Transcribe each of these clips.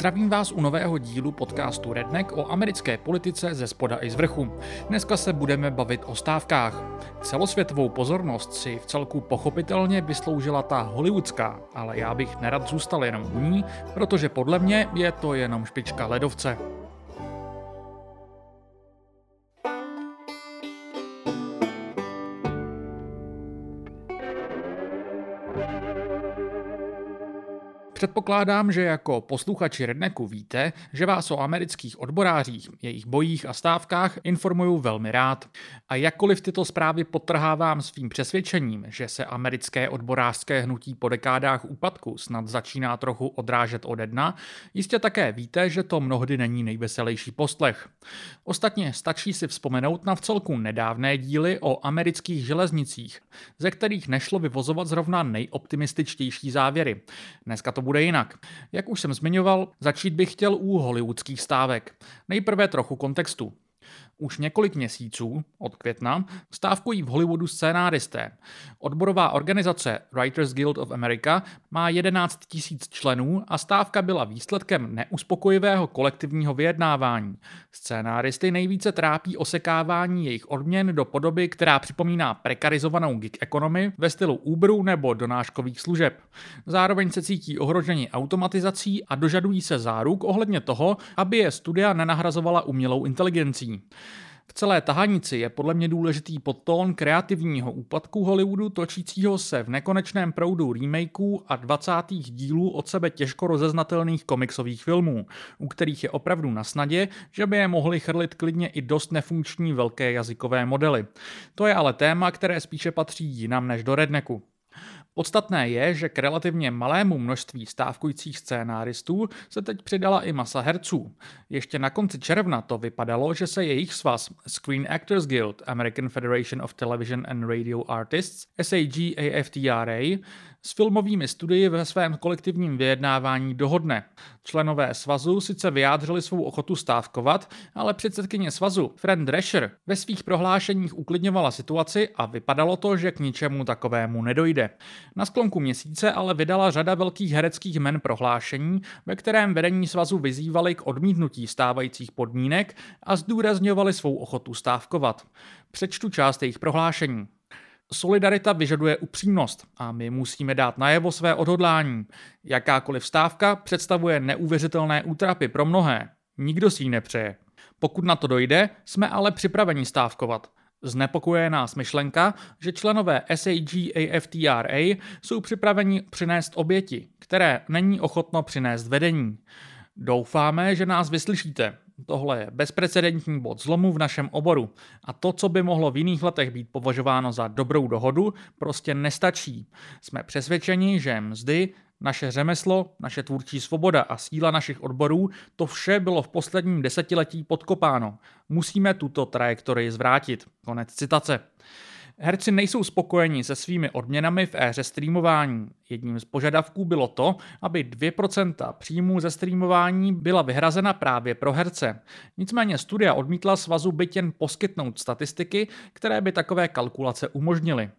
Zdravím vás u nového dílu podcastu Redneck o americké politice ze spoda i z vrchu. Dneska se budeme bavit o stávkách. Celosvětovou pozornost si v celku pochopitelně vysloužila ta hollywoodská, ale já bych nerad zůstal jenom u ní, protože podle mě je to jenom špička ledovce. Předpokládám, že jako posluchači Redneku víte, že vás o amerických odborářích, jejich bojích a stávkách informuju velmi rád. A jakkoliv tyto zprávy potrhávám svým přesvědčením, že se americké odborářské hnutí po dekádách úpadku snad začíná trochu odrážet ode dna, jistě také víte, že to mnohdy není nejveselější poslech. Ostatně stačí si vzpomenout na vcelku nedávné díly o amerických železnicích, ze kterých nešlo vyvozovat zrovna nejoptimističtější závěry. Dneska to jinak. Jak už jsem zmiňoval, začít bych chtěl u hollywoodských stávek. Nejprve trochu kontextu. Už několik měsíců, od května, stávkují v Hollywoodu scénáristé. Odborová organizace Writers Guild of America má 11 tisíc členů a stávka byla výsledkem neuspokojivého kolektivního vyjednávání. Scénáristy nejvíce trápí osekávání jejich odměn do podoby, která připomíná prekarizovanou gig economy ve stylu Uberu nebo donáškových služeb. Zároveň se cítí ohroženi automatizací a dožadují se záruk ohledně toho, aby je studia nenahrazovala umělou inteligencí. V celé tahanici je podle mě důležitý podtón kreativního úpadku Hollywoodu točícího se v nekonečném proudu remakeů a 20. dílů od sebe těžko rozeznatelných komiksových filmů, u kterých je opravdu na snadě, že by je mohli chrlit klidně i dost nefunkční velké jazykové modely. To je ale téma, které spíše patří jinam než do redneku. Podstatné je, že k relativně malému množství stávkujících scénáristů se teď přidala i masa herců. Ještě na konci června to vypadalo, že se jejich svaz Screen Actors Guild, American Federation of Television and Radio Artists, SAG-AFTRA, s filmovými studii ve svém kolektivním vyjednávání dohodne. Členové svazu sice vyjádřili svou ochotu stávkovat, ale předsedkyně svazu, Fran Drescher, ve svých prohlášeních uklidňovala situaci a vypadalo to, že k ničemu takovému nedojde. Na sklonku měsíce ale vydala řada velkých hereckých men prohlášení, ve kterém vedení svazu vyzývali k odmítnutí stávajících podmínek a zdůrazňovali svou ochotu stávkovat. Přečtu část jejich prohlášení. Solidarita vyžaduje upřímnost a my musíme dát najevo své odhodlání. Jakákoliv stávka představuje neuvěřitelné útrapy pro mnohé. Nikdo si ji nepřeje. Pokud na to dojde, jsme ale připraveni stávkovat. Znepokuje nás myšlenka, že členové SAG-AFTRA jsou připraveni přinést oběti, které není ochotno přinést vedení. Doufáme, že nás vyslyšíte. Tohle je bezprecedentní bod zlomu v našem oboru a to, co by mohlo v jiných letech být považováno za dobrou dohodu, prostě nestačí. Jsme přesvědčeni, že mzdy, naše řemeslo, naše tvůrčí svoboda a síla našich odborů, to vše bylo v posledním desetiletí podkopáno. Musíme tuto trajektorii zvrátit. Konec citace. Herci nejsou spokojeni se svými odměnami v éře streamování. Jedním z požadavků bylo to, aby 2% příjmů ze streamování byla vyhrazena právě pro herce. Nicméně studia odmítla svazu byt jen poskytnout statistiky, které by takové kalkulace umožnily.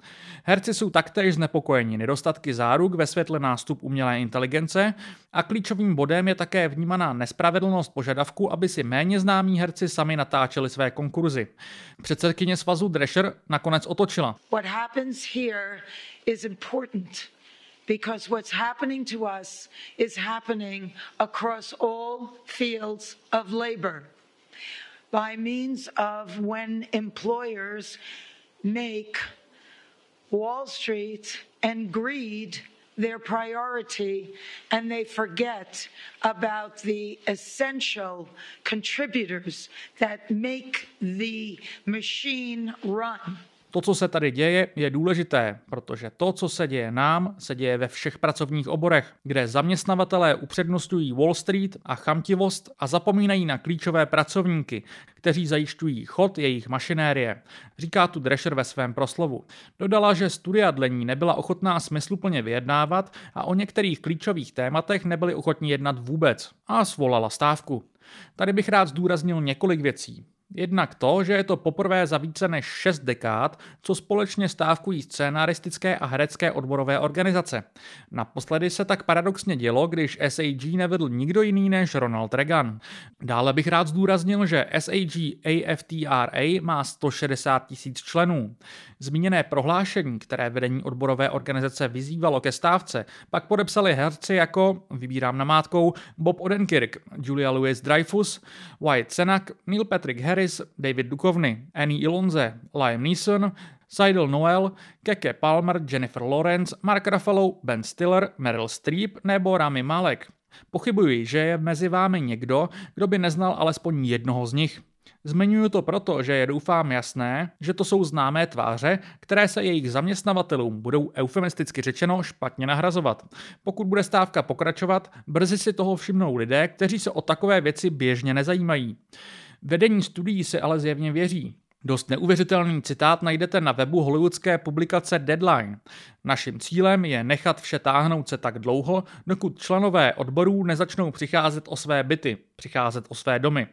Herci jsou taktéž znepokojeni nedostatky záruk ve světle nástup umělé inteligence a klíčovým bodem je také vnímaná nespravedlnost požadavku, aby si méně známí herci sami natáčeli své konkurzy. Předsedkyně svazu Drescher nakonec otočila. What happens here is important. because what's happening to us is happening across all fields of labor by means of when employers make Wall Street and greed their priority and they forget about the essential contributors that make the machine run. To, co se tady děje, je důležité, protože to, co se děje nám, se děje ve všech pracovních oborech, kde zaměstnavatelé upřednostňují Wall Street a chamtivost a zapomínají na klíčové pracovníky, kteří zajišťují chod jejich mašinérie, říká tu Drescher ve svém proslovu. Dodala, že studia dlení nebyla ochotná smysluplně vyjednávat a o některých klíčových tématech nebyli ochotní jednat vůbec a svolala stávku. Tady bych rád zdůraznil několik věcí. Jednak to, že je to poprvé za více než 6 dekád, co společně stávkují scénaristické a herecké odborové organizace. Naposledy se tak paradoxně dělo, když SAG nevedl nikdo jiný než Ronald Reagan. Dále bych rád zdůraznil, že SAG AFTRA má 160 tisíc členů. Zmíněné prohlášení, které vedení odborové organizace vyzývalo ke stávce, pak podepsali herci jako, vybírám namátkou, Bob Odenkirk, Julia Louis Dreyfus, Wyatt Cenak, Neil Patrick Harris, David Duchovny, Annie Ilonze, Liam Neeson, Seidel Noel, Keke Palmer, Jennifer Lawrence, Mark Ruffalo, Ben Stiller, Meryl Streep nebo Rami Malek. Pochybuji, že je mezi vámi někdo, kdo by neznal alespoň jednoho z nich. Zmiňuji to proto, že je doufám jasné, že to jsou známé tváře, které se jejich zaměstnavatelům budou eufemisticky řečeno špatně nahrazovat. Pokud bude stávka pokračovat, brzy si toho všimnou lidé, kteří se o takové věci běžně nezajímají. Vedení studií se ale zjevně věří. Dost neuvěřitelný citát najdete na webu hollywoodské publikace Deadline. Naším cílem je nechat vše táhnout se tak dlouho, dokud členové odborů nezačnou přicházet o své byty, přicházet o své domy.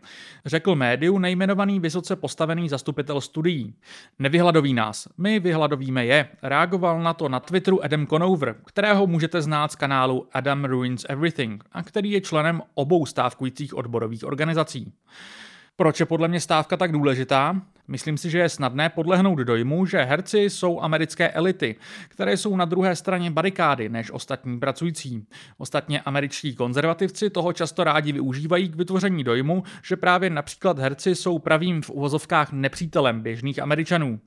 Řekl médiu nejmenovaný vysoce postavený zastupitel studií. Nevyhladoví nás, my vyhladovíme je. Reagoval na to na Twitteru Adam Conover, kterého můžete znát z kanálu Adam Ruins Everything a který je členem obou stávkujících odborových organizací. Proč je podle mě stávka tak důležitá? Myslím si, že je snadné podlehnout dojmu, že herci jsou americké elity, které jsou na druhé straně barikády než ostatní pracující. Ostatně američtí konzervativci toho často rádi využívají k vytvoření dojmu, že právě například herci jsou pravým v uvozovkách nepřítelem běžných američanů.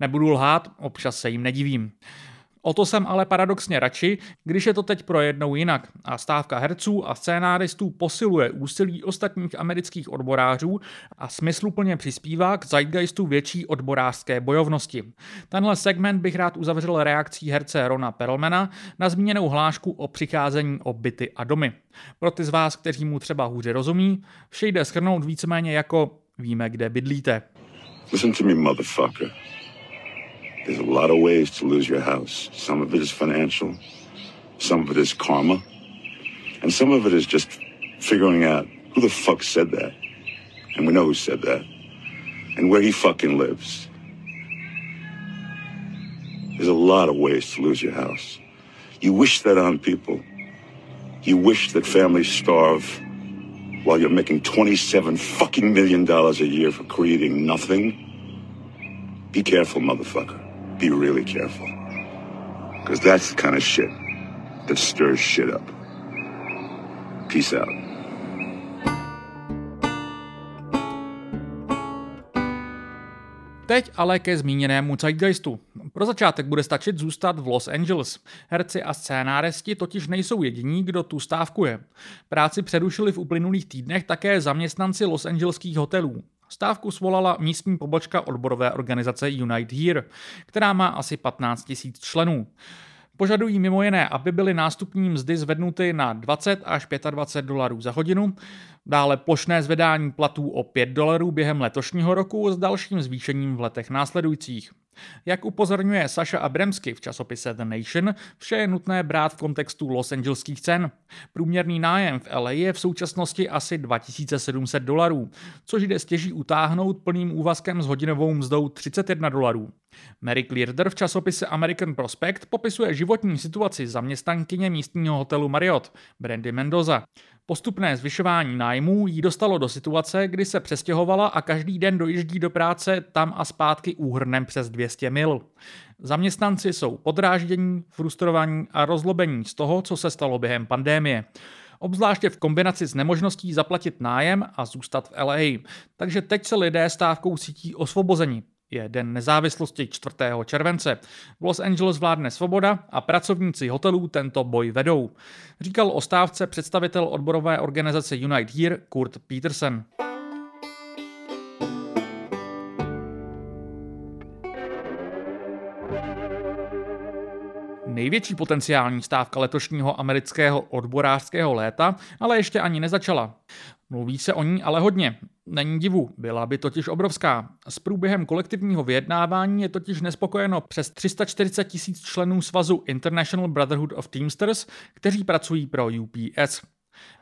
Nebudu lhát, občas se jim nedivím. O to jsem ale paradoxně radši, když je to teď projednou jinak a stávka herců a scénáristů posiluje úsilí ostatních amerických odborářů a smysluplně přispívá k zeitgeistu větší odborářské bojovnosti. Tenhle segment bych rád uzavřel reakcí herce Rona Perlmana na zmíněnou hlášku o přicházení o byty a domy. Pro ty z vás, kteří mu třeba hůře rozumí, vše jde schrnout víceméně jako víme, kde bydlíte. Listen to me, motherfucker. There's a lot of ways to lose your house. Some of it is financial, some of it is karma, and some of it is just figuring out who the fuck said that. And we know who said that. And where he fucking lives. There's a lot of ways to lose your house. You wish that on people. You wish that families starve while you're making 27 fucking million dollars a year for creating nothing. Be careful, motherfucker. Be really careful. Because that's the kind of shit that stirs shit up. Peace out. Teď ale ke zmíněnému zeitgeistu. Pro začátek bude stačit zůstat v Los Angeles. Herci a scénáristi totiž nejsou jediní, kdo tu stávkuje. Práci přerušili v uplynulých týdnech také zaměstnanci Los Angeleských hotelů. Stávku svolala místní pobočka odborové organizace Unite Here, která má asi 15 000 členů. Požadují mimo jiné, aby byly nástupní mzdy zvednuty na 20 až 25 dolarů za hodinu, dále plošné zvedání platů o 5 dolarů během letošního roku s dalším zvýšením v letech následujících. Jak upozorňuje Saša Abramsky v časopise The Nation, vše je nutné brát v kontextu Los Angeleských cen. Průměrný nájem v LA je v současnosti asi 2700 dolarů, což jde stěží utáhnout plným úvazkem s hodinovou mzdou 31 dolarů. Mary Clearder v časopise American Prospect popisuje životní situaci zaměstnankyně místního hotelu Marriott, Brandy Mendoza. Postupné zvyšování nájmů jí dostalo do situace, kdy se přestěhovala a každý den dojíždí do práce tam a zpátky úhrnem přes 200 mil. Zaměstnanci jsou podráždění, frustrovaní a rozlobení z toho, co se stalo během pandémie obzvláště v kombinaci s nemožností zaplatit nájem a zůstat v LA. Takže teď se lidé stávkou cítí osvobozeni je Den nezávislosti 4. července. V Los Angeles vládne svoboda a pracovníci hotelů tento boj vedou. Říkal o stávce představitel odborové organizace Unite Here Kurt Peterson. Největší potenciální stávka letošního amerického odborářského léta ale ještě ani nezačala. Mluví se o ní ale hodně. Není divu, byla by totiž obrovská. S průběhem kolektivního vyjednávání je totiž nespokojeno přes 340 tisíc členů svazu International Brotherhood of Teamsters, kteří pracují pro UPS.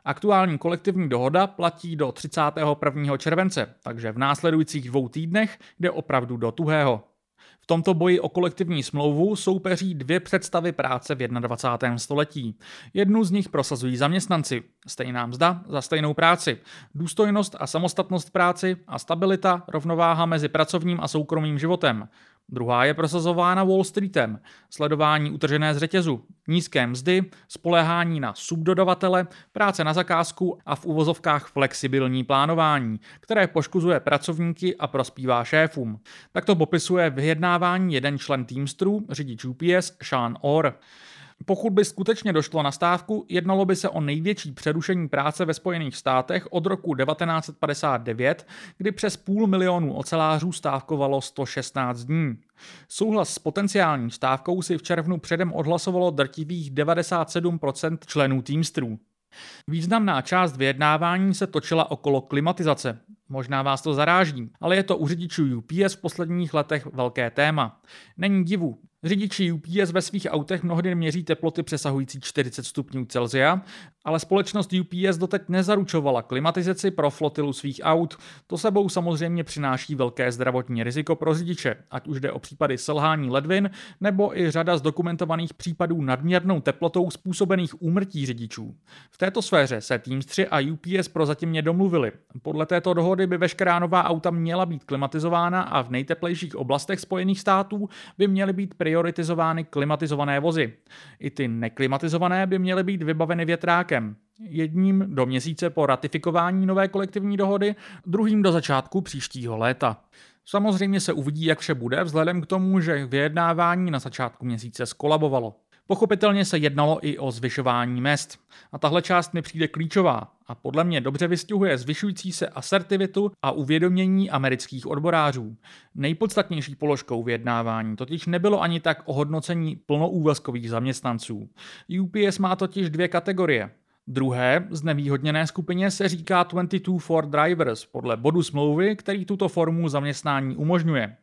Aktuální kolektivní dohoda platí do 31. července, takže v následujících dvou týdnech jde opravdu do tuhého. V tomto boji o kolektivní smlouvu soupeří dvě představy práce v 21. století. Jednu z nich prosazují zaměstnanci. Stejná mzda za stejnou práci. Důstojnost a samostatnost práci a stabilita, rovnováha mezi pracovním a soukromým životem. Druhá je prosazována Wall Streetem, sledování utržené z řetězu, nízké mzdy, spoléhání na subdodavatele, práce na zakázku a v uvozovkách flexibilní plánování, které poškozuje pracovníky a prospívá šéfům. Tak to popisuje vyjednávání jeden člen Teamstru, řidič UPS Sean Orr. Pokud by skutečně došlo na stávku, jednalo by se o největší přerušení práce ve Spojených státech od roku 1959, kdy přes půl milionu ocelářů stávkovalo 116 dní. Souhlas s potenciální stávkou si v červnu předem odhlasovalo drtivých 97% členů Teamstrů. Významná část vyjednávání se točila okolo klimatizace. Možná vás to zaráží, ale je to u řidičů UPS v posledních letech velké téma. Není divu, Řidiči UPS ve svých autech mnohdy měří teploty přesahující 40 stupňů Celsia, ale společnost UPS doteď nezaručovala klimatizaci pro flotilu svých aut. To sebou samozřejmě přináší velké zdravotní riziko pro řidiče, ať už jde o případy selhání ledvin nebo i řada zdokumentovaných případů nadměrnou teplotou způsobených úmrtí řidičů. V této sféře se Teamstři a UPS prozatím domluvili. Podle této dohody by veškerá nová auta měla být klimatizována a v nejteplejších oblastech Spojených států by měly být prioritizovány klimatizované vozy. I ty neklimatizované by měly být vybaveny větrákem. Jedním do měsíce po ratifikování nové kolektivní dohody, druhým do začátku příštího léta. Samozřejmě se uvidí, jak vše bude, vzhledem k tomu, že vyjednávání na začátku měsíce skolabovalo. Pochopitelně se jednalo i o zvyšování mest. A tahle část mi přijde klíčová a podle mě dobře vystihuje zvyšující se asertivitu a uvědomění amerických odborářů. Nejpodstatnější položkou vyjednávání totiž nebylo ani tak ohodnocení plnoúvazkových zaměstnanců. UPS má totiž dvě kategorie. Druhé znevýhodněné skupině se říká 22 for drivers podle bodu smlouvy, který tuto formu zaměstnání umožňuje.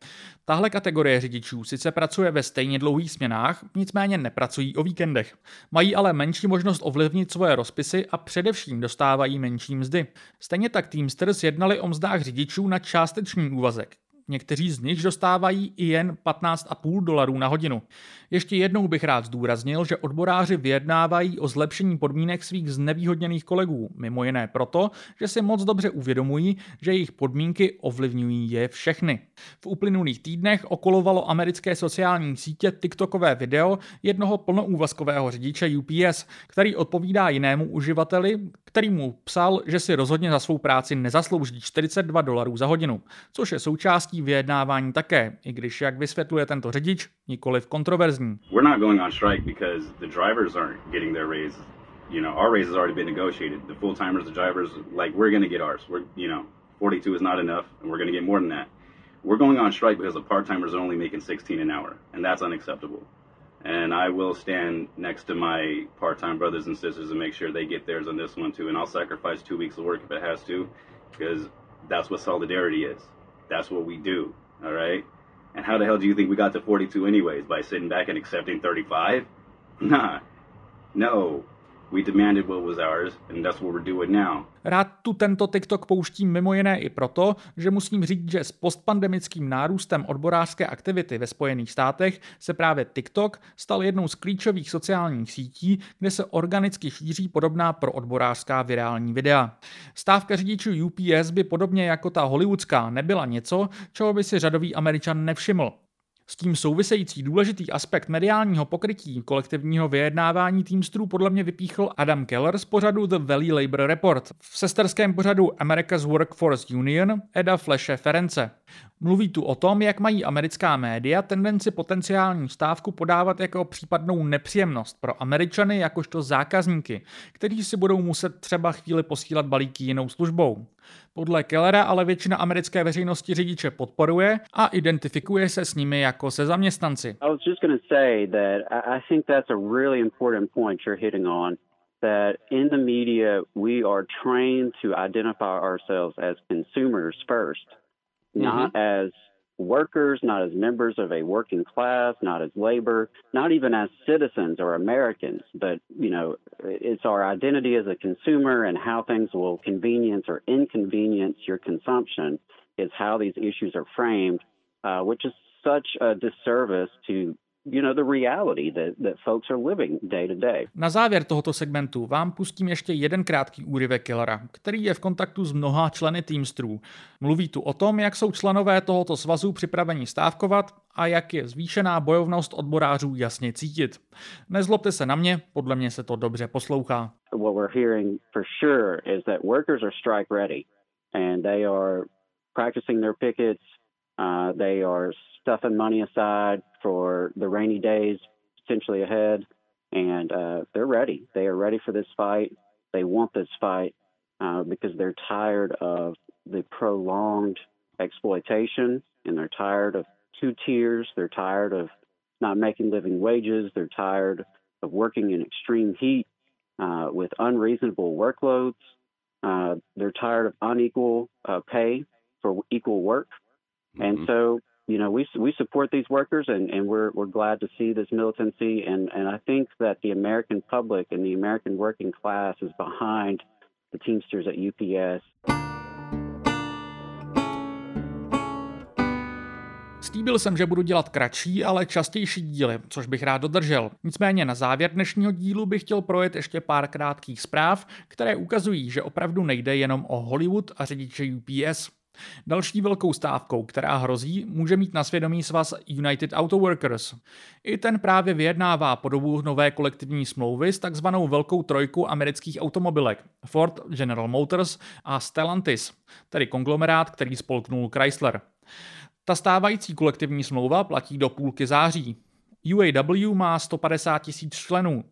Tahle kategorie řidičů sice pracuje ve stejně dlouhých směnách, nicméně nepracují o víkendech. Mají ale menší možnost ovlivnit svoje rozpisy a především dostávají menší mzdy. Stejně tak Teamsters jednali o mzdách řidičů na částečný úvazek. Někteří z nich dostávají i jen 15,5 dolarů na hodinu. Ještě jednou bych rád zdůraznil, že odboráři vyjednávají o zlepšení podmínek svých znevýhodněných kolegů, mimo jiné proto, že si moc dobře uvědomují, že jejich podmínky ovlivňují je všechny. V uplynulých týdnech okolovalo americké sociální sítě TikTokové video jednoho plnoúvazkového řidiče UPS, který odpovídá jinému uživateli, který mu psal, že si rozhodně za svou práci nezaslouží 42 dolarů za hodinu, což je součástí vyjednávání také, i když, jak vysvětluje tento řidič, nikoli v kontroverzní. We're not going on strike because the drivers aren't getting their raise. You know, our raise has already been negotiated. The full timers, the drivers, like we're going to get ours. We're, you know, 42 is not enough, and we're going to get more than that. We're going on strike because the part timers are only making 16 an hour, and that's unacceptable. and I will stand next to my part-time brothers and sisters and make sure they get theirs on this one too. And I'll sacrifice two weeks of work if it has to, because that's what solidarity is. That's what we do. All right. And how the hell do you think we got to 42 anyways? By sitting back and accepting 35? Nah. No. Rád tu tento TikTok pouštím mimo jiné i proto, že musím říct, že s postpandemickým nárůstem odborářské aktivity ve Spojených státech se právě TikTok stal jednou z klíčových sociálních sítí, kde se organicky šíří podobná pro odborářská virální videa. Stávka řidičů UPS by podobně jako ta hollywoodská nebyla něco, čeho by si řadový američan nevšiml. S tím související důležitý aspekt mediálního pokrytí kolektivního vyjednávání Teamsterů podle mě vypíchl Adam Keller z pořadu The Valley Labor Report v sesterském pořadu America's Workforce Union Eda Fleše Ference. Mluví tu o tom, jak mají americká média tendenci potenciální stávku podávat jako případnou nepříjemnost pro Američany jakožto zákazníky, kteří si budou muset třeba chvíli posílat balíky jinou službou. Podle Kellera ale většina americké veřejnosti řidiče podporuje a identifikuje se s nimi jako se zaměstnanci. That in the media we are trained to identify ourselves as consumers first, mm-hmm. not as workers, not as members of a working class, not as labor, not even as citizens or Americans, but you know, it's our identity as a consumer and how things will convenience or inconvenience your consumption is how these issues are framed, uh, which is such a disservice to you know, the reality that, that folks are living day to day. Na závěr tohoto segmentu vám pustím ještě jeden krátký úryvek Killera, který je v kontaktu s mnoha členy Teamstrů. Mluví tu o tom, jak jsou členové tohoto svazu připraveni stávkovat a jak je zvýšená bojovnost odborářů jasně cítit. Nezlobte se na mě, podle mě se to dobře poslouchá. What we're hearing for sure is that workers are strike ready and they are practicing their pickets, uh, they are stuffing money aside for the rainy days potentially ahead, and uh, they're ready. They are ready for this fight. They want this fight uh, because they're tired of the prolonged exploitation, and they're tired of two tiers. They're tired of not making living wages. They're tired of working in extreme heat uh, with unreasonable workloads. Uh, they're tired of unequal uh, pay for equal work. Mm-hmm. And so you know, we we support these workers, and, and we're we're glad to see this militancy, and and I think that the American public and the American working class is behind the Teamsters at UPS. Slíbil jsem, že budu dělat kratší, ale častější díly, což bych rád dodržel. Nicméně na závěr dnešního dílu bych chtěl projet ještě pár krátkých zpráv, které ukazují, že opravdu nejde jenom o Hollywood a řidiče UPS. Další velkou stávkou, která hrozí, může mít na svědomí svaz United Auto Workers. I ten právě vyjednává podobu nové kolektivní smlouvy s takzvanou velkou trojku amerických automobilek Ford, General Motors a Stellantis, tedy konglomerát, který spolknul Chrysler. Ta stávající kolektivní smlouva platí do půlky září. UAW má 150 tisíc členů.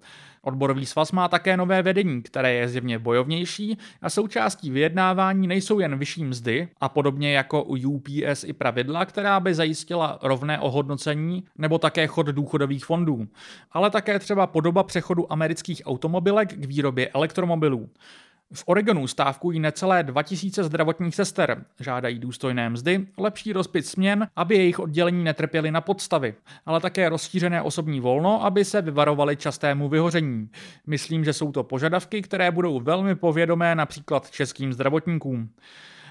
Odborový svaz má také nové vedení, které je zjevně bojovnější a součástí vyjednávání nejsou jen vyšší mzdy a podobně jako u UPS i pravidla, která by zajistila rovné ohodnocení nebo také chod důchodových fondů, ale také třeba podoba přechodu amerických automobilek k výrobě elektromobilů. V Oregonu stávkují necelé 2000 zdravotních sester, žádají důstojné mzdy, lepší rozpit směn, aby jejich oddělení netrpěly na podstavy, ale také rozšířené osobní volno, aby se vyvarovali častému vyhoření. Myslím, že jsou to požadavky, které budou velmi povědomé například českým zdravotníkům.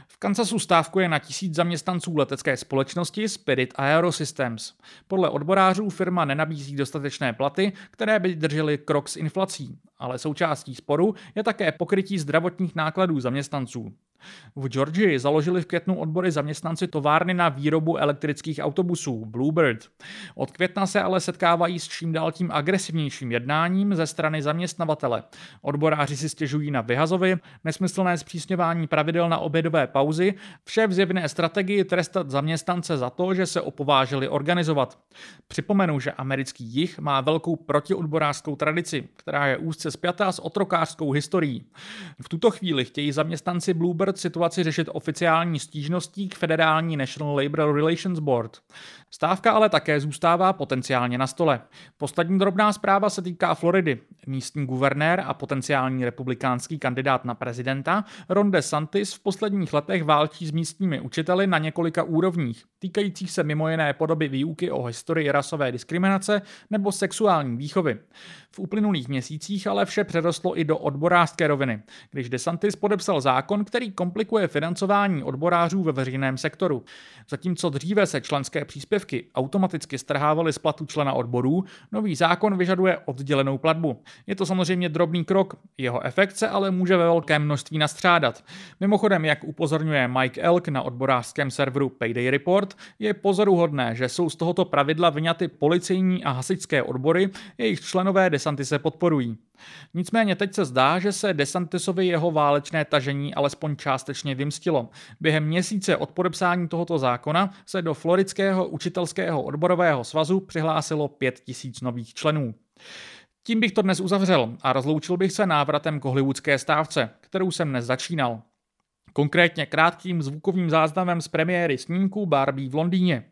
V Kansasu stávkuje na tisíc zaměstnanců letecké společnosti Spirit Aerosystems. Podle odborářů firma nenabízí dostatečné platy, které by držely krok s inflací, ale součástí sporu je také pokrytí zdravotních nákladů zaměstnanců. V Georgii založili v květnu odbory zaměstnanci továrny na výrobu elektrických autobusů Bluebird. Od května se ale setkávají s čím dál tím agresivnějším jednáním ze strany zaměstnavatele. Odboráři si stěžují na vyhazovy, nesmyslné zpřísňování pravidel na obědové pauzy, vše v zjevné strategii trestat zaměstnance za to, že se opovážili organizovat. Připomenu, že americký jich má velkou protiodborářskou tradici, která je úzce spjatá s otrokářskou historií. V tuto chvíli chtějí zaměstnanci Bluebird situaci řešit oficiální stížností k federální National Labor Relations Board. Stávka ale také zůstává potenciálně na stole. Poslední drobná zpráva se týká Floridy. Místní guvernér a potenciální republikánský kandidát na prezidenta Ron DeSantis v posledních letech válčí s místními učiteli na několika úrovních, týkajících se mimo jiné podoby výuky o historii rasové diskriminace nebo sexuální výchovy. V uplynulých měsících ale vše přerostlo i do odborářské roviny, když DeSantis podepsal zákon, který komplikuje financování odborářů ve veřejném sektoru. Zatímco dříve se členské příspěvky automaticky strhávaly z platu člena odborů, nový zákon vyžaduje oddělenou platbu. Je to samozřejmě drobný krok, jeho efekt se ale může ve velkém množství nastřádat. Mimochodem, jak upozorňuje Mike Elk na odborářském serveru Payday Report, je pozoruhodné, že jsou z tohoto pravidla vyňaty policejní a hasičské odbory, jejich členové Desantise podporují. Nicméně teď se zdá, že se Desantisovi jeho válečné tažení alespoň částečně vymstilo. Během měsíce od podepsání tohoto zákona se do Floridského učitelského odborového svazu přihlásilo 5000 nových členů. Tím bych to dnes uzavřel a rozloučil bych se návratem k hollywoodské stávce, kterou jsem dnes začínal. Konkrétně krátkým zvukovým záznamem z premiéry snímku Barbie v Londýně.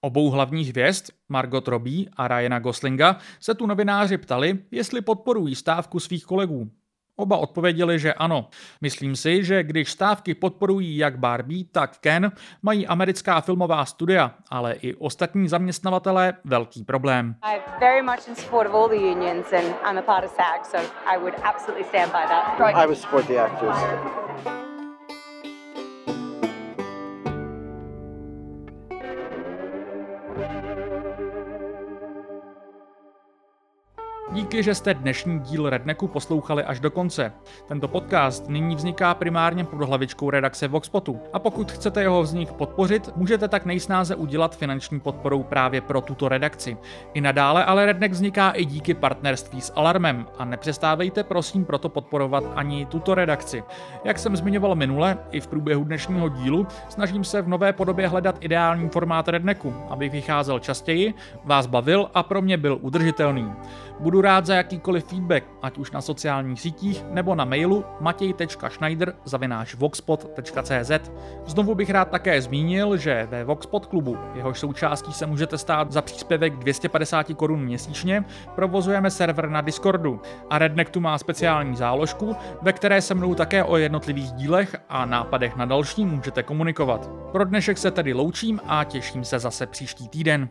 Obou hlavních hvězd, Margot Robbie a Ryana Goslinga, se tu novináři ptali, jestli podporují stávku svých kolegů. Oba odpověděli, že ano. Myslím si, že když stávky podporují jak Barbie, tak Ken, mají americká filmová studia, ale i ostatní zaměstnavatelé velký problém. very Díky, že jste dnešní díl Redneku poslouchali až do konce. Tento podcast nyní vzniká primárně pod hlavičkou redakce Voxpotu a pokud chcete jeho vznik podpořit, můžete tak nejsnáze udělat finanční podporou právě pro tuto redakci. I nadále ale Redneck vzniká i díky partnerství s Alarmem a nepřestávejte prosím proto podporovat ani tuto redakci. Jak jsem zmiňoval minule, i v průběhu dnešního dílu, snažím se v nové podobě hledat ideální formát Redneku, aby vycházel častěji, vás bavil a pro mě byl udržitelný. Budu rád za jakýkoliv feedback, ať už na sociálních sítích nebo na mailu matěj.schneider.voxpot.cz Znovu bych rád také zmínil, že ve Voxpot klubu, jehož součástí se můžete stát za příspěvek 250 korun měsíčně, provozujeme server na Discordu a Redneck tu má speciální záložku, ve které se mnou také o jednotlivých dílech a nápadech na další můžete komunikovat. Pro dnešek se tedy loučím a těším se zase příští týden.